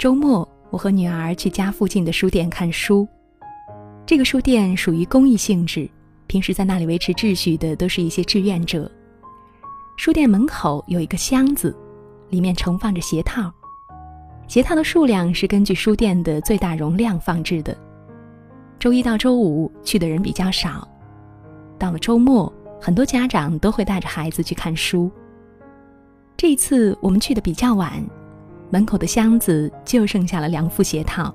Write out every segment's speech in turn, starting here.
周末，我和女儿去家附近的书店看书。这个书店属于公益性质，平时在那里维持秩序的都是一些志愿者。书店门口有一个箱子，里面盛放着鞋套，鞋套的数量是根据书店的最大容量放置的。周一到周五去的人比较少，到了周末，很多家长都会带着孩子去看书。这一次我们去的比较晚。门口的箱子就剩下了两副鞋套，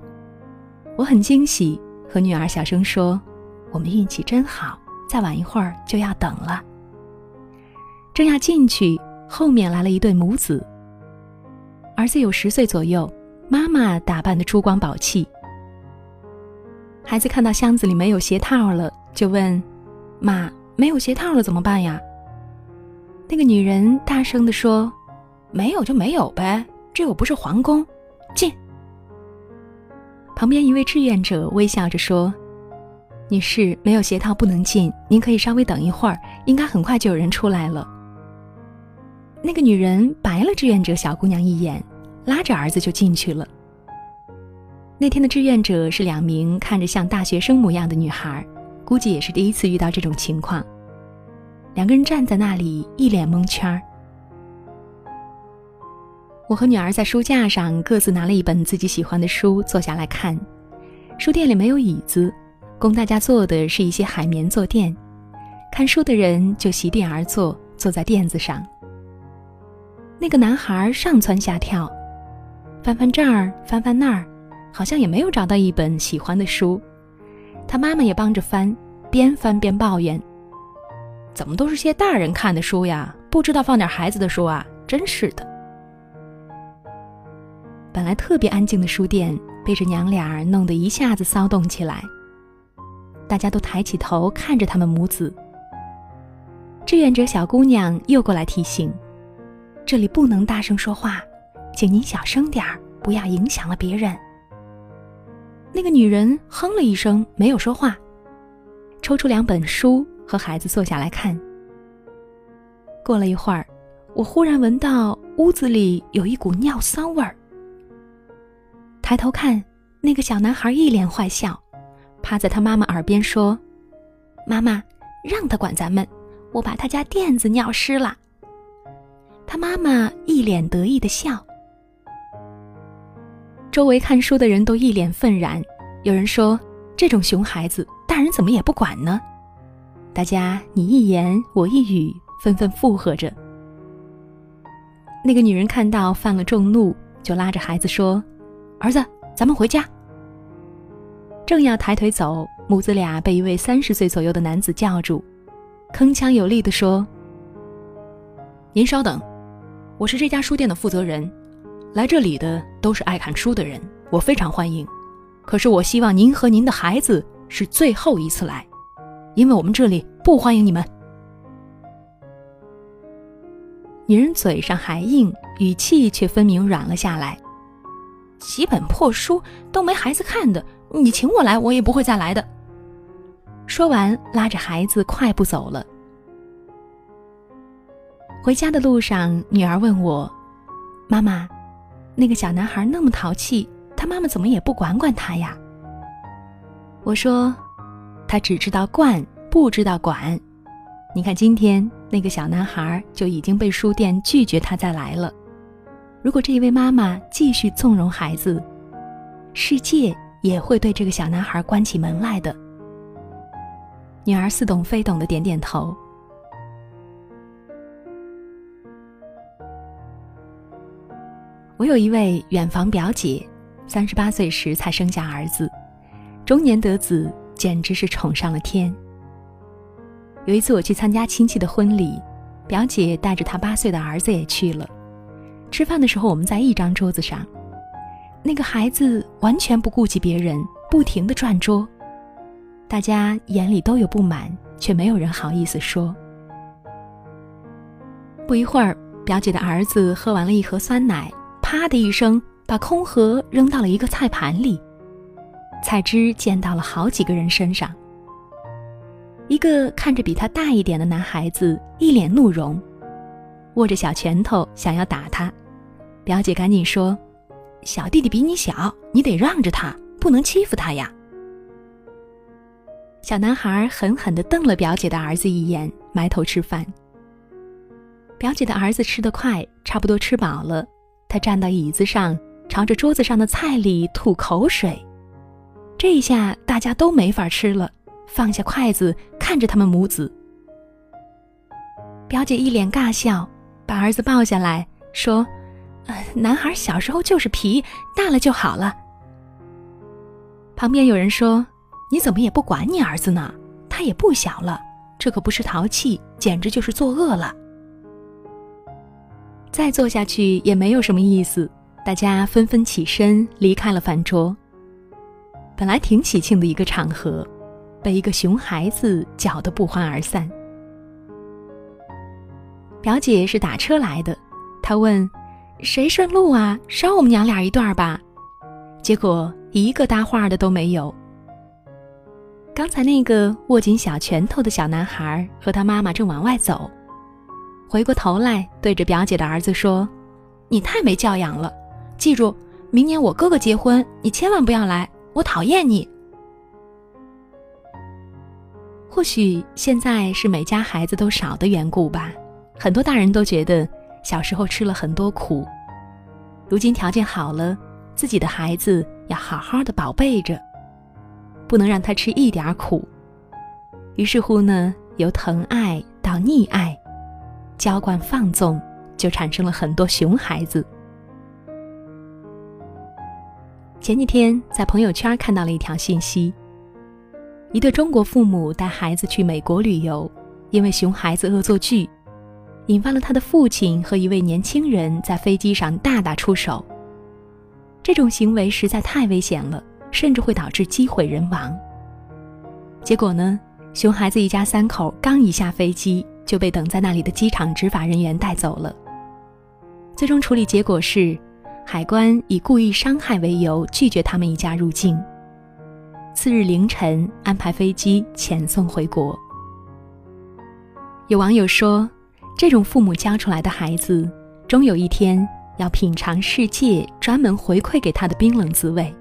我很惊喜，和女儿小声说：“我们运气真好，再晚一会儿就要等了。”正要进去，后面来了一对母子。儿子有十岁左右，妈妈打扮的珠光宝气。孩子看到箱子里没有鞋套了，就问：“妈，没有鞋套了怎么办呀？”那个女人大声的说：“没有就没有呗。”这又不是皇宫，进。旁边一位志愿者微笑着说：“女士，没有鞋套不能进，您可以稍微等一会儿，应该很快就有人出来了。”那个女人白了志愿者小姑娘一眼，拉着儿子就进去了。那天的志愿者是两名看着像大学生模样的女孩，估计也是第一次遇到这种情况。两个人站在那里，一脸蒙圈儿。我和女儿在书架上各自拿了一本自己喜欢的书，坐下来看。书店里没有椅子，供大家坐的是一些海绵坐垫。看书的人就席地而坐，坐在垫子上。那个男孩上蹿下跳，翻翻这儿，翻翻那儿，好像也没有找到一本喜欢的书。他妈妈也帮着翻，边翻边抱怨：“怎么都是些大人看的书呀？不知道放点孩子的书啊！真是的。”本来特别安静的书店，被这娘俩弄得一下子骚动起来。大家都抬起头看着他们母子。志愿者小姑娘又过来提醒：“这里不能大声说话，请您小声点儿，不要影响了别人。”那个女人哼了一声，没有说话，抽出两本书和孩子坐下来看。过了一会儿，我忽然闻到屋子里有一股尿骚味儿。抬头看，那个小男孩一脸坏笑，趴在他妈妈耳边说：“妈妈，让他管咱们，我把他家垫子尿湿了。”他妈妈一脸得意的笑。周围看书的人都一脸愤然，有人说：“这种熊孩子，大人怎么也不管呢？”大家你一言我一语，纷纷附和着。那个女人看到犯了众怒，就拉着孩子说。儿子，咱们回家。正要抬腿走，母子俩被一位三十岁左右的男子叫住，铿锵有力地说：“您稍等，我是这家书店的负责人，来这里的都是爱看书的人，我非常欢迎。可是我希望您和您的孩子是最后一次来，因为我们这里不欢迎你们。”女人嘴上还硬，语气却分明软了下来。几本破书都没孩子看的，你请我来，我也不会再来的。说完，拉着孩子快步走了。回家的路上，女儿问我：“妈妈，那个小男孩那么淘气，他妈妈怎么也不管管他呀？”我说：“他只知道惯，不知道管。你看，今天那个小男孩就已经被书店拒绝他再来了。”如果这一位妈妈继续纵容孩子，世界也会对这个小男孩关起门来的。女儿似懂非懂的点点头。我有一位远房表姐，三十八岁时才生下儿子，中年得子，简直是宠上了天。有一次我去参加亲戚的婚礼，表姐带着她八岁的儿子也去了。吃饭的时候，我们在一张桌子上，那个孩子完全不顾及别人，不停的转桌，大家眼里都有不满，却没有人好意思说。不一会儿，表姐的儿子喝完了一盒酸奶，啪的一声把空盒扔到了一个菜盘里，菜汁溅到了好几个人身上。一个看着比他大一点的男孩子一脸怒容，握着小拳头想要打他。表姐赶紧说：“小弟弟比你小，你得让着他，不能欺负他呀。”小男孩狠狠地瞪了表姐的儿子一眼，埋头吃饭。表姐的儿子吃得快，差不多吃饱了，他站到椅子上，朝着桌子上的菜里吐口水。这一下大家都没法吃了，放下筷子看着他们母子。表姐一脸尬笑，把儿子抱下来说：“，男孩小时候就是皮，大了就好了。”旁边有人说：“你怎么也不管你儿子呢？他也不小了，这可不是淘气，简直就是作恶了。”再坐下去也没有什么意思，大家纷纷起身离开了饭桌。本来挺喜庆的一个场合，被一个熊孩子搅得不欢而散。表姐是打车来的，她问：“谁顺路啊？捎我们娘俩一段吧。”结果一个搭话的都没有。刚才那个握紧小拳头的小男孩和他妈妈正往外走。回过头来，对着表姐的儿子说：“你太没教养了！记住，明年我哥哥结婚，你千万不要来，我讨厌你。”或许现在是每家孩子都少的缘故吧，很多大人都觉得小时候吃了很多苦，如今条件好了，自己的孩子要好好的宝贝着，不能让他吃一点苦。于是乎呢，由疼爱到溺爱。娇惯放纵，就产生了很多熊孩子。前几天在朋友圈看到了一条信息：一对中国父母带孩子去美国旅游，因为熊孩子恶作剧，引发了他的父亲和一位年轻人在飞机上大打出手。这种行为实在太危险了，甚至会导致机毁人亡。结果呢，熊孩子一家三口刚一下飞机。就被等在那里的机场执法人员带走了。最终处理结果是，海关以故意伤害为由拒绝他们一家入境。次日凌晨安排飞机遣送回国。有网友说，这种父母教出来的孩子，终有一天要品尝世界专门回馈给他的冰冷滋味。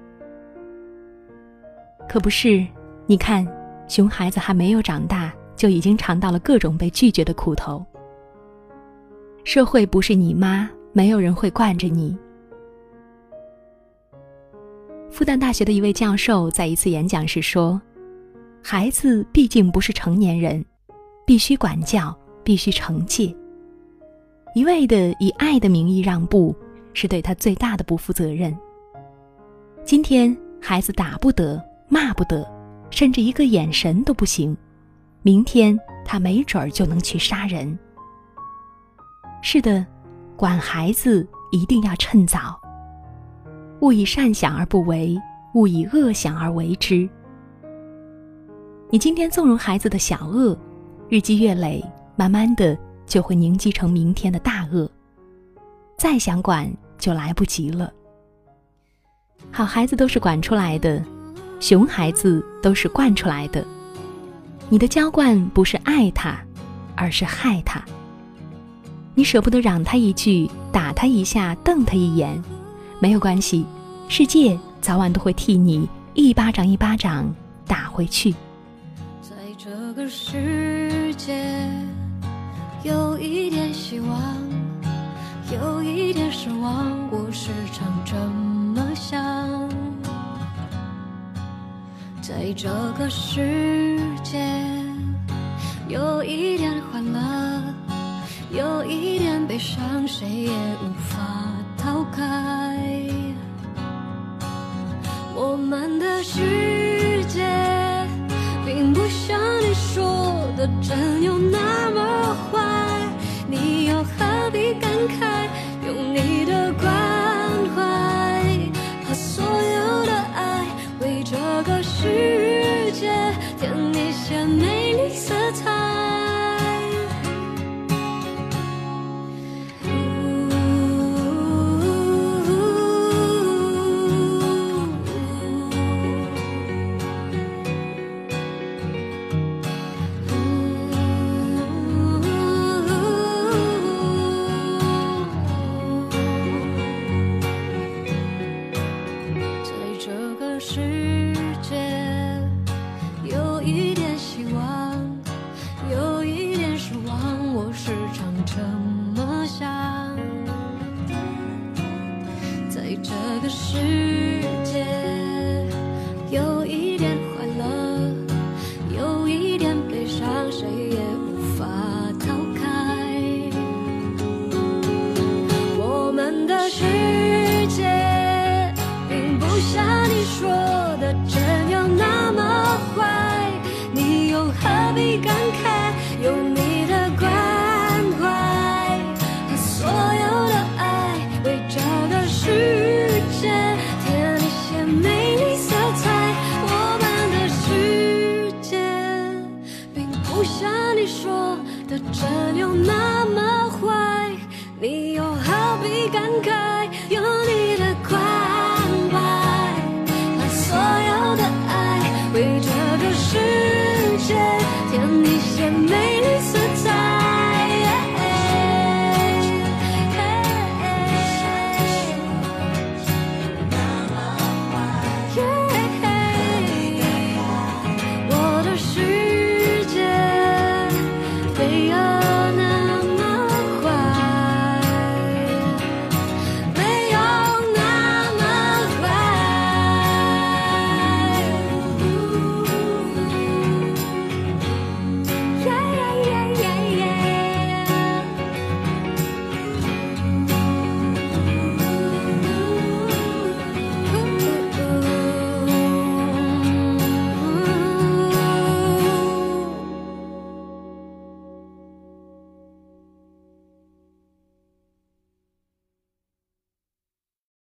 可不是，你看，熊孩子还没有长大。就已经尝到了各种被拒绝的苦头。社会不是你妈，没有人会惯着你。复旦大学的一位教授在一次演讲时说：“孩子毕竟不是成年人，必须管教，必须惩戒。一味的以爱的名义让步，是对他最大的不负责任。今天孩子打不得，骂不得，甚至一个眼神都不行。”明天他没准儿就能去杀人。是的，管孩子一定要趁早。勿以善小而不为，勿以恶小而为之。你今天纵容孩子的小恶，日积月累，慢慢的就会凝积成明天的大恶。再想管就来不及了。好孩子都是管出来的，熊孩子都是惯出来的。你的娇惯不是爱他，而是害他。你舍不得嚷他一句，打他一下，瞪他一眼，没有关系，世界早晚都会替你一巴掌一巴掌打回去。在这个世界，有一点希望，有一点失望，我时常这么想。在这个世界，有一点欢乐，有一点悲伤，谁也无法逃开。我们的世界，不像你说的真有那么坏你又何必感慨用你的关怀把所有的爱为这个世界添一些美。不像你说的真有那么坏，你又何必感慨？有你的关怀把所有的爱，为这个世界添一些美丽色彩。